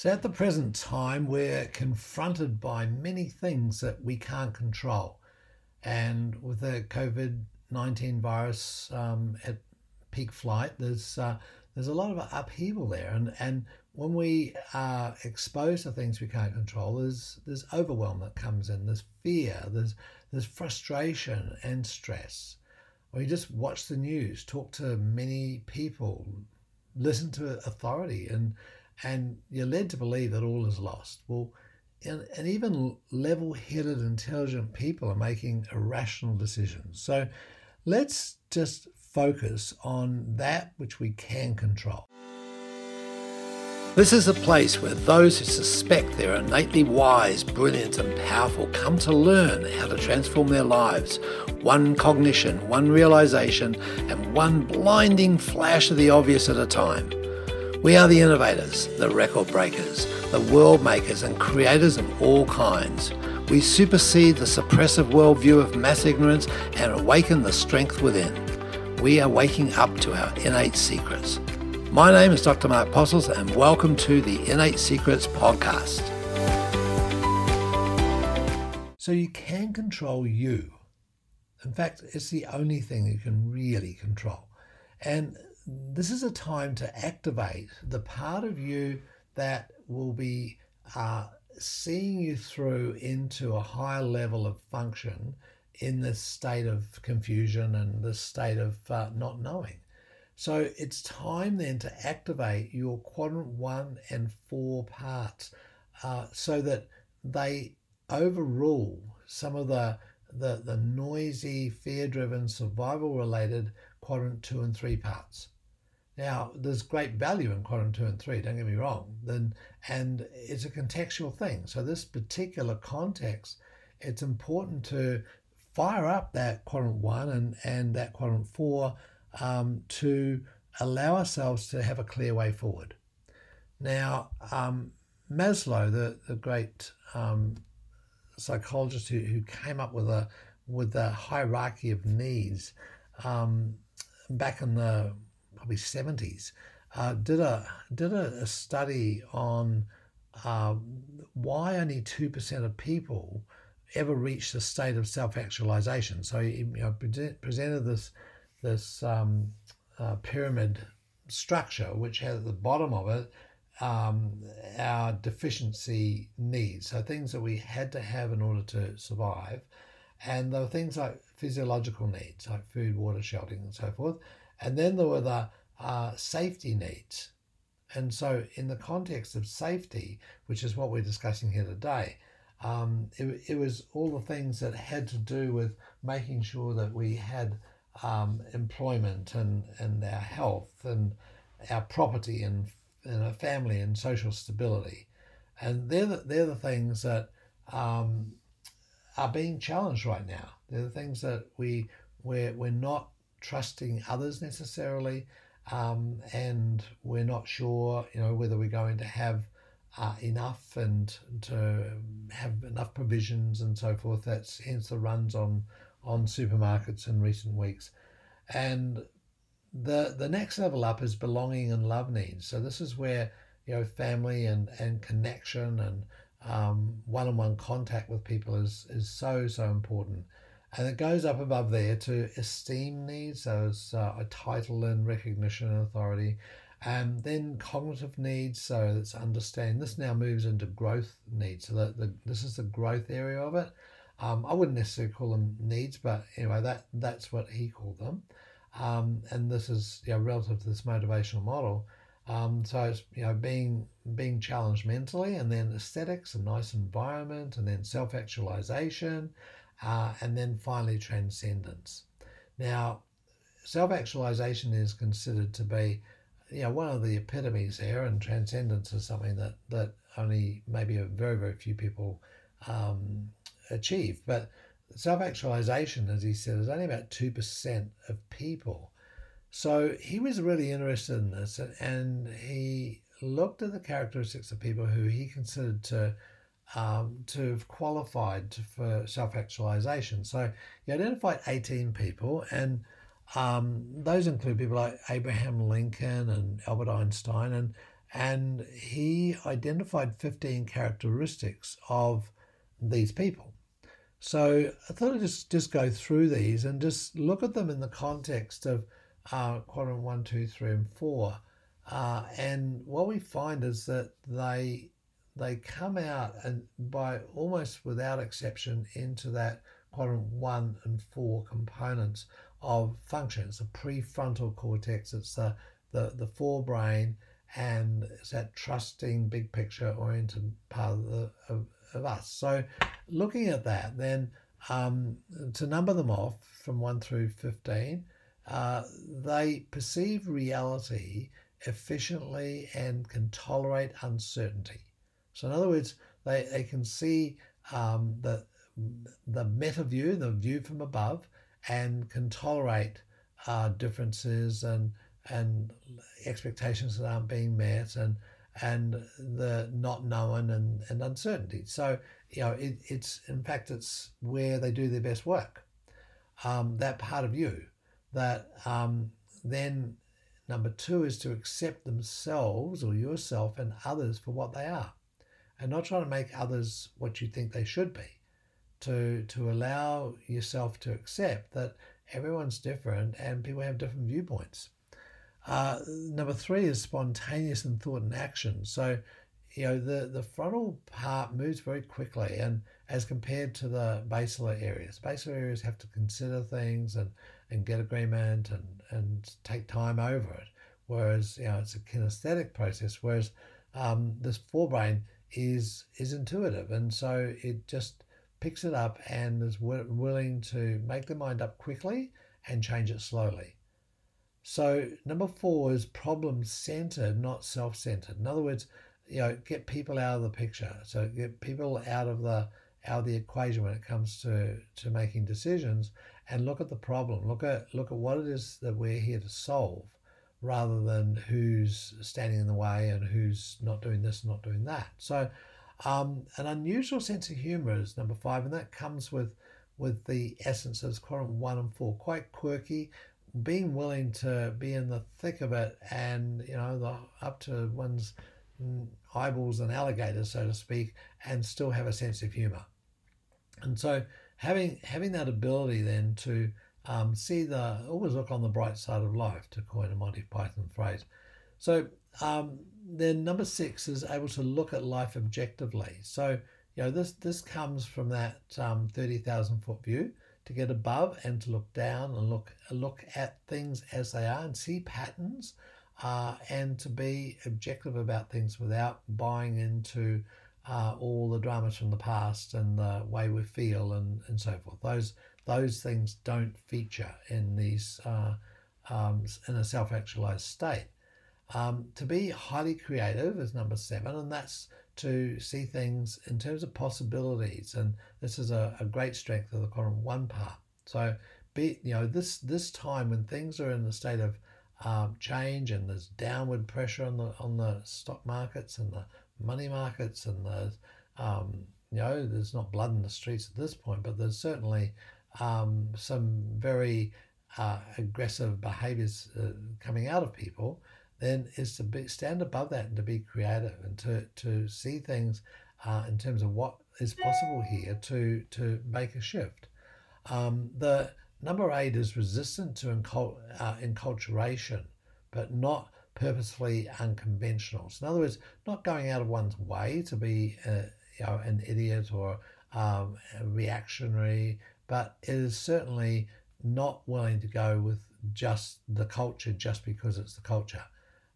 So, at the present time, we're confronted by many things that we can't control. And with the COVID 19 virus um, at peak flight, there's, uh, there's a lot of upheaval there. And, and when we are exposed to things we can't control, there's, there's overwhelm that comes in, there's fear, there's, there's frustration and stress. Or you just watch the news, talk to many people, listen to authority, and and you're led to believe that all is lost. Well, and, even level-headed, intelligent people are making irrational decisions. So let's just focus on that which we can control. This is a place where those who suspect they're innately wise, brilliant, and powerful come to learn how to transform their lives, one cognition, one realization, and one blinding flash of the obvious at a time. We are the innovators, the record breakers, the world makers, and creators of all kinds. We supersede the suppressive worldview of mass ignorance and awaken the strength within. We are waking up to our innate secrets. My name is Dr. Mark Postles, and welcome to the Innate Secrets podcast. So, you can control you. In fact, it's the only thing you can really control. And this is a time to activate the part of you that will be uh, seeing you through into a higher level of function in this state of confusion and this state of uh, not knowing. So it's time then to activate your quadrant one and four parts uh, so that they overrule some of the, the, the noisy, fear driven, survival related quadrant two and three parts. Now, there's great value in quadrant two and three, don't get me wrong, then, and it's a contextual thing. So, this particular context, it's important to fire up that quadrant one and, and that quadrant four um, to allow ourselves to have a clear way forward. Now, um, Maslow, the, the great um, psychologist who, who came up with a with the hierarchy of needs um, back in the probably 70s, uh, did a did a, a study on uh, why only two percent of people ever reach the state of self actualization. So he you know, presented this this um, uh, pyramid structure, which has at the bottom of it um, our deficiency needs. So things that we had to have in order to survive. And there were things like physiological needs, like food, water, shelter, and so forth. And then there were the uh, safety needs. And so, in the context of safety, which is what we're discussing here today, um, it, it was all the things that had to do with making sure that we had um, employment and, and our health and our property and, and our family and social stability. And they're the, they're the things that um, are being challenged right now. They're the things that we, we're, we're not trusting others necessarily. Um, and we're not sure, you know, whether we're going to have uh, enough and to have enough provisions and so forth. That's hence the runs on on supermarkets in recent weeks. And the the next level up is belonging and love needs. So this is where you know family and, and connection and um, one-on-one contact with people is is so so important. And it goes up above there to esteem needs, so it's uh, a title and recognition and authority. And then cognitive needs, so it's understand. This now moves into growth needs. So that the, this is the growth area of it. Um, I wouldn't necessarily call them needs, but anyway, that that's what he called them. Um, and this is you know, relative to this motivational model. Um, so it's you know being being challenged mentally, and then aesthetics, a nice environment, and then self actualization, uh, and then finally transcendence. Now, self actualization is considered to be you know one of the epitomes here, and transcendence is something that that only maybe a very very few people um, achieve. But self actualization, as he said, is only about 2% of people. So he was really interested in this and he looked at the characteristics of people who he considered to um, to have qualified for self actualization. So he identified 18 people, and um, those include people like Abraham Lincoln and Albert Einstein. And, and he identified 15 characteristics of these people. So I thought I'd just, just go through these and just look at them in the context of uh, quadrant one, two, three, and four. Uh, and what we find is that they they come out and by almost without exception into that quadrant one and four components of function. It's the prefrontal cortex. It's the the, the forebrain and it's that trusting big picture oriented part of, the, of, of us. So looking at that, then um, to number them off from 1 through 15, uh, they perceive reality efficiently and can tolerate uncertainty. So, in other words, they, they can see um, the, the meta view, the view from above, and can tolerate uh, differences and and expectations that aren't being met and and the not known and, and uncertainty. So, you know, it, it's in fact it's where they do their best work. Um, that part of you that um, then number two is to accept themselves or yourself and others for what they are and not trying to make others what you think they should be to to allow yourself to accept that everyone's different and people have different viewpoints. Uh, number three is spontaneous in thought and action. So you know the the frontal part moves very quickly and as compared to the basilar areas. Basilar areas have to consider things and and get agreement and and take time over it. Whereas you know it's a kinesthetic process whereas um, this forebrain is is intuitive, and so it just picks it up and is w- willing to make the mind up quickly and change it slowly. So number four is problem centered, not self centered. In other words, you know, get people out of the picture. So get people out of the out of the equation when it comes to to making decisions, and look at the problem. Look at look at what it is that we're here to solve, rather than who's standing in the way and who's not doing this and not doing that. So, um, an unusual sense of humor is number five, and that comes with with the essence of quadrant one and four. Quite quirky, being willing to be in the thick of it, and you know, the, up to one's eyeballs and alligators, so to speak, and still have a sense of humor. And so, having having that ability then to um, see the always look on the bright side of life, to coin a Monty Python phrase. So um, then number six is able to look at life objectively. So you know this this comes from that um, thirty thousand foot view to get above and to look down and look look at things as they are and see patterns. Uh, and to be objective about things without buying into uh, all the dramas from the past and the way we feel and, and so forth. Those those things don't feature in these uh, um, in a self-actualized state. Um, to be highly creative is number seven, and that's to see things in terms of possibilities. And this is a, a great strength of the quadrant one part. So, be you know this this time when things are in a state of um, change and there's downward pressure on the on the stock markets and the money markets and the um, you know there's not blood in the streets at this point, but there's certainly um, some very uh, aggressive behaviors uh, coming out of people, then is to be, stand above that and to be creative and to, to see things uh, in terms of what is possible here to, to make a shift. Um, the number eight is resistant to encult, uh, enculturation, but not purposefully unconventional. So in other words, not going out of one's way to be uh, you know, an idiot or um, reactionary but it is certainly not willing to go with just the culture just because it's the culture.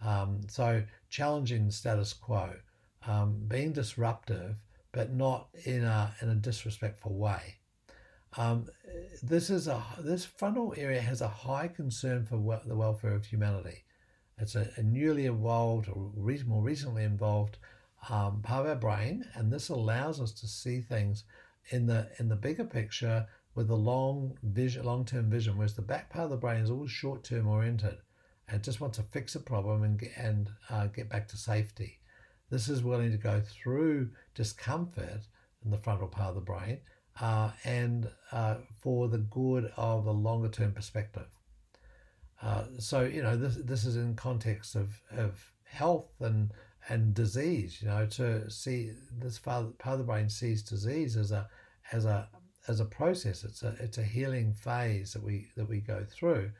Um, so challenging the status quo, um, being disruptive, but not in a in a disrespectful way. Um, this is a this frontal area has a high concern for we- the welfare of humanity. It's a, a newly evolved or re- more recently involved um, part of our brain, and this allows us to see things in the in the bigger picture with a long vision, long-term vision, whereas the back part of the brain is always short-term oriented and just wants to fix a problem and get, and uh, get back to safety. This is willing to go through discomfort in the frontal part of the brain uh, and uh, for the good of a longer-term perspective. Uh, so you know this this is in context of of health and and disease. You know, to see this part, part of the brain sees disease as a as a as a process. It's a it's a healing phase that we that we go through,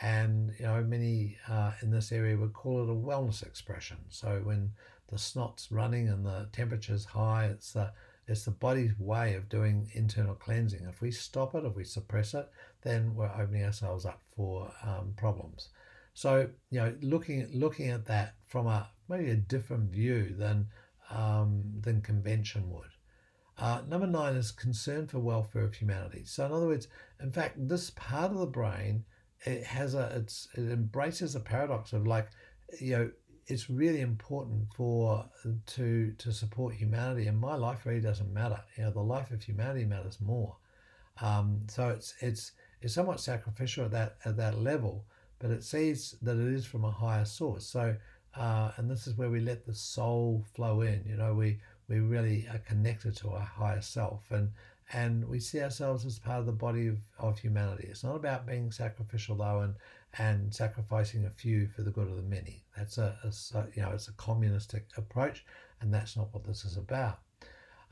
and you know many uh, in this area would call it a wellness expression. So when the snot's running and the temperature's high, it's the it's the body's way of doing internal cleansing. If we stop it, if we suppress it, then we're opening ourselves up for um, problems. So you know, looking looking at that from a maybe a different view than um, than convention would. Uh, number nine is concern for welfare of humanity. So in other words, in fact, this part of the brain it has a it's it embraces a paradox of like you know it's really important for to to support humanity. And my life really doesn't matter. You know the life of humanity matters more. Um, so it's it's it's somewhat sacrificial at that at that level but it sees that it is from a higher source. So uh, and this is where we let the soul flow in. You know we we really are connected to our higher self and and we see ourselves as part of the body of, of humanity. It's not about being sacrificial though and and sacrificing a few for the good of the many. That's a, a you know it's a communistic approach, and that's not what this is about.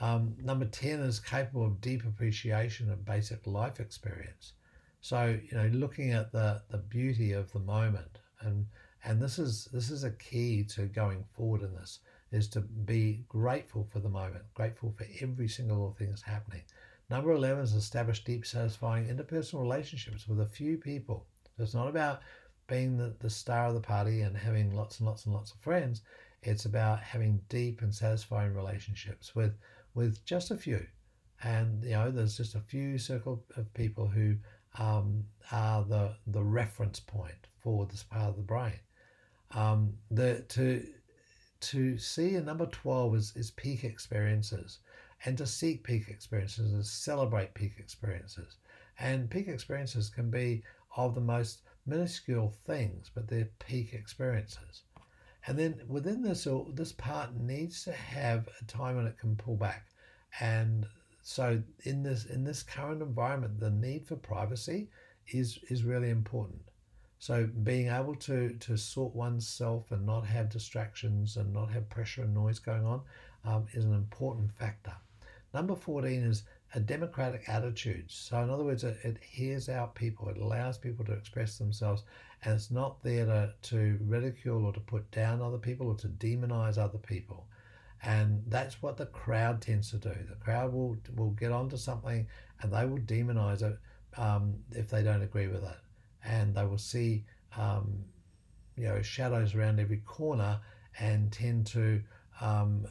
Um, number ten is capable of deep appreciation of basic life experience. So you know, looking at the the beauty of the moment, and and this is this is a key to going forward in this is to be grateful for the moment, grateful for every single thing that's happening. Number 11 is establish deep, satisfying interpersonal relationships with a few people. So it's not about being the, the star of the party and having lots and lots and lots of friends. It's about having deep and satisfying relationships with, with just a few. And, you know, there's just a few circle of people who um, are the, the reference point for this part of the brain. Um, the, to to see a number 12 is, is peak experiences and to seek peak experiences and celebrate peak experiences. And peak experiences can be of the most minuscule things, but they're peak experiences. And then within this, uh, this part needs to have a time when it can pull back. And so in this in this current environment, the need for privacy is is really important. So being able to to sort oneself and not have distractions and not have pressure and noise going on um, is an important factor. Number 14 is a democratic attitude. So in other words, it, it hears out people, it allows people to express themselves, and it's not there to, to ridicule or to put down other people or to demonize other people. And that's what the crowd tends to do. The crowd will will get onto something and they will demonize it um, if they don't agree with it and they will see um, you know shadows around every corner and tend to um,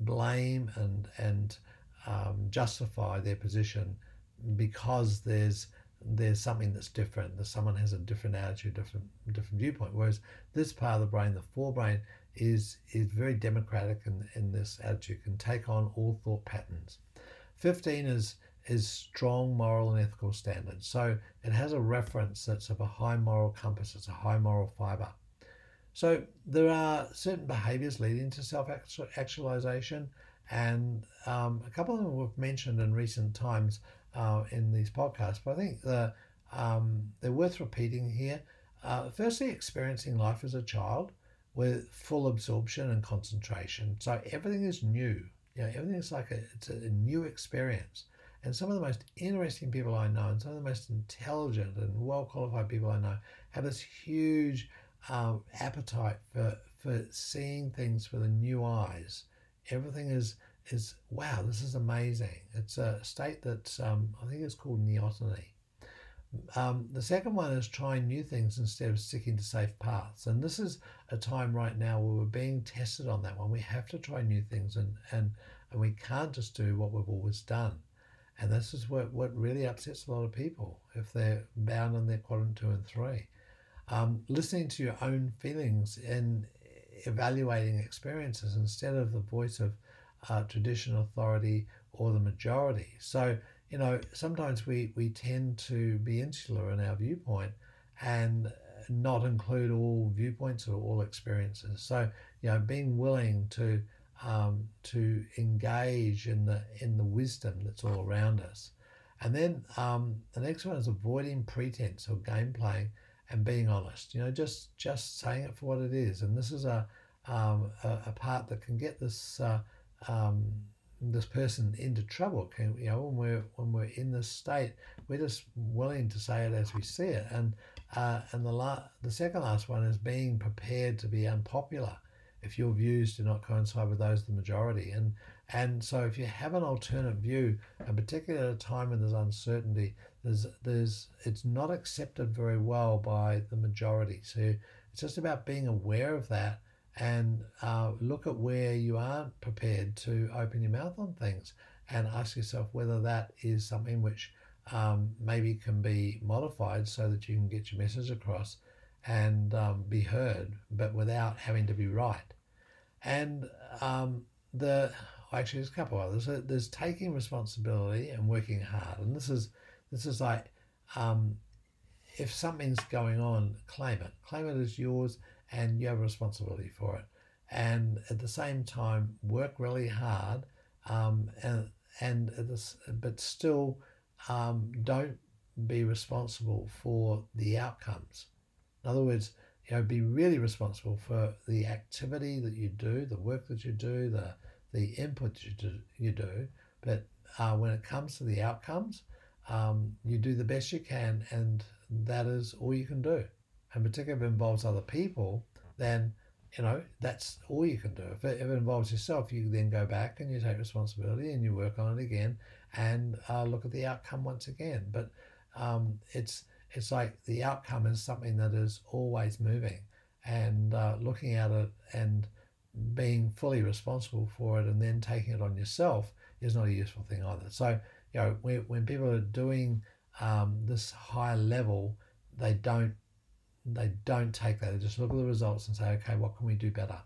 blame and and um, justify their position because there's there's something that's different. That someone has a different attitude, different different viewpoint. Whereas this part of the brain, the forebrain, is is very democratic in, in this attitude, can take on all thought patterns. Fifteen is is strong moral and ethical standards. So it has a reference that's of a high moral compass, it's a high moral fiber. So there are certain behaviors leading to self actualization, and um, a couple of them we've mentioned in recent times uh, in these podcasts, but I think the, um, they're worth repeating here. Uh, firstly, experiencing life as a child with full absorption and concentration. So everything is new. You know, everything is like a, it's a new experience. And some of the most interesting people I know, and some of the most intelligent and well qualified people I know, have this huge um, appetite for for seeing things with new eyes. Everything is is wow, this is amazing. It's a state that um, I think is called neoteny. Um, the second one is trying new things instead of sticking to safe paths. And this is a time right now where we're being tested on that one. We have to try new things and, and, and we can't just do what we've always done. And this is what, what really upsets a lot of people if they're bound in their quadrant two and three. Um, listening to your own feelings and evaluating experiences instead of the voice of uh, traditional authority or the majority. So, you know, sometimes we, we tend to be insular in our viewpoint and not include all viewpoints or all experiences. So, you know, being willing to um, to engage in the in the wisdom that's all around us. And then um, the next one is avoiding pretense or game playing and being honest. You know, just just saying it for what it is. And this is a um, a, a, part that can get this uh, um, this person into trouble. Can you know when we're when we're in this state, we're just willing to say it as we see it. And uh, and the la- the second last one is being prepared to be unpopular if your views do not coincide with those of the majority. And and so if you have an alternate view, and particularly at a time when there's uncertainty, there's there's it's not accepted very well by the majority. So it's just about being aware of that and uh, look at where you aren't prepared to open your mouth on things and ask yourself whether that is something which um, maybe can be modified so that you can get your message across and um, be heard, but without having to be right. And um, the actually, there's a couple others. There's taking responsibility and working hard, and this is this is like um, if something's going on, claim it. Claim it as yours, and you have a responsibility for it. And at the same time, work really hard, um, and and this, but still um, don't be responsible for the outcomes. In other words, you know, be really responsible for the activity that you do, the work that you do, the the input you do, you do. But uh, when it comes to the outcomes, um, you do the best you can, and that is all you can do. And particularly if it involves other people, then you know that's all you can do. If it, if it involves yourself, you then go back and you take responsibility and you work on it again and uh, look at the outcome once again. But um, it's it's like the outcome is something that is always moving and uh, looking at it and being fully responsible for it and then taking it on yourself is not a useful thing either. So, you know, when, when people are doing um, this high level, they don't they don't take that. They just look at the results and say, okay, what can we do better?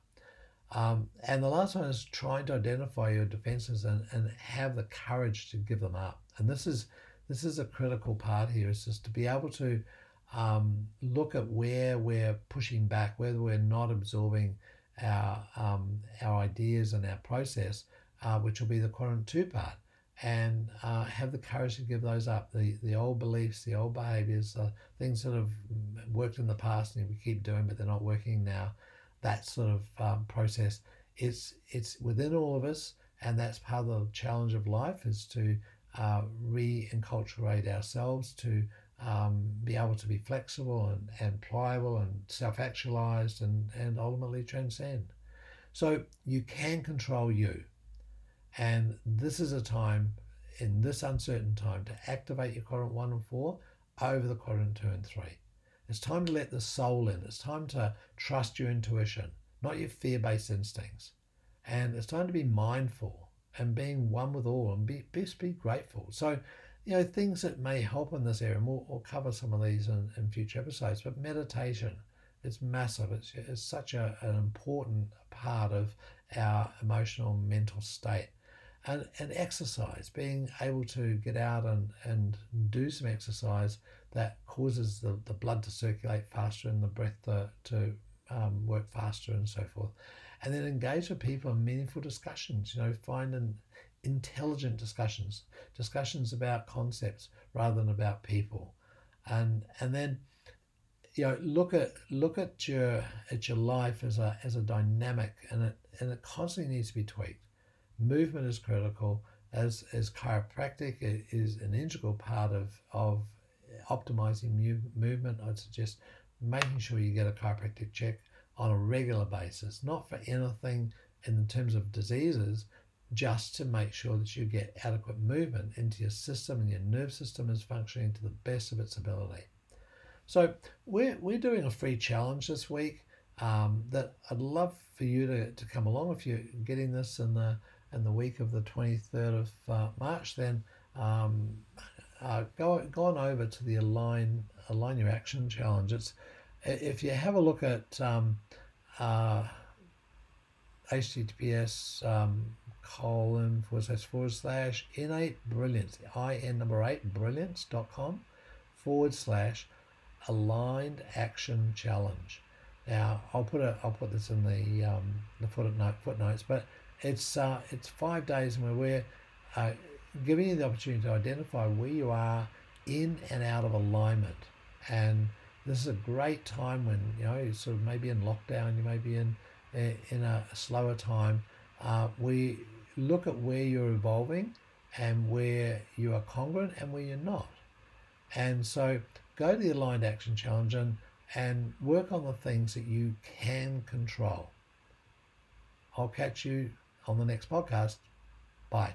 Um, and the last one is trying to identify your defenses and, and have the courage to give them up. And this is this is a critical part here is just to be able to um, look at where we're pushing back, whether we're not absorbing our um, our ideas and our process, uh, which will be the quadrant two part, and uh, have the courage to give those up. The the old beliefs, the old behaviors, uh, things that have worked in the past and we keep doing, but they're not working now. That sort of um, process, it's it's within all of us, and that's part of the challenge of life is to uh, re-enculturate ourselves to um, be able to be flexible and, and pliable and self-actualized and, and ultimately transcend. So you can control you. And this is a time, in this uncertain time, to activate your quadrant one and four over the quadrant two and three. It's time to let the soul in. It's time to trust your intuition, not your fear based instincts. And it's time to be mindful and being one with all and be best be grateful. So, you know, things that may help in this area, and we'll, we'll cover some of these in, in future episodes, but meditation is massive. It's, it's such a, an important part of our emotional mental state. And, and exercise, being able to get out and, and do some exercise that causes the, the blood to circulate faster and the breath to, to um, work faster and so forth and then engage with people in meaningful discussions. You know, find an intelligent discussions, discussions about concepts rather than about people, and and then you know look at look at your at your life as a as a dynamic, and it and it constantly needs to be tweaked. Movement is critical. As, as chiropractic is an integral part of, of optimizing movement, I'd suggest making sure you get a chiropractic check on a regular basis, not for anything in terms of diseases, just to make sure that you get adequate movement into your system and your nerve system is functioning to the best of its ability. So we're, we're doing a free challenge this week um, that I'd love for you to, to come along. If you're getting this in the in the week of the 23rd of uh, March, then um, uh, go, go on over to the Align, Align Your Action Challenge. It's if you have a look at um, uh, https um, colon forward slash forward slash innate brilliance, in number eight brilliance.com forward slash aligned action challenge. Now I'll put a I'll put this in the um, the footnote footnotes, but it's uh, it's five days where we're uh, giving you the opportunity to identify where you are in and out of alignment and this is a great time when you know sort of maybe in lockdown, you may be in in a slower time. Uh, we look at where you're evolving and where you are congruent and where you're not. And so go to the Aligned Action Challenge and, and work on the things that you can control. I'll catch you on the next podcast. Bye.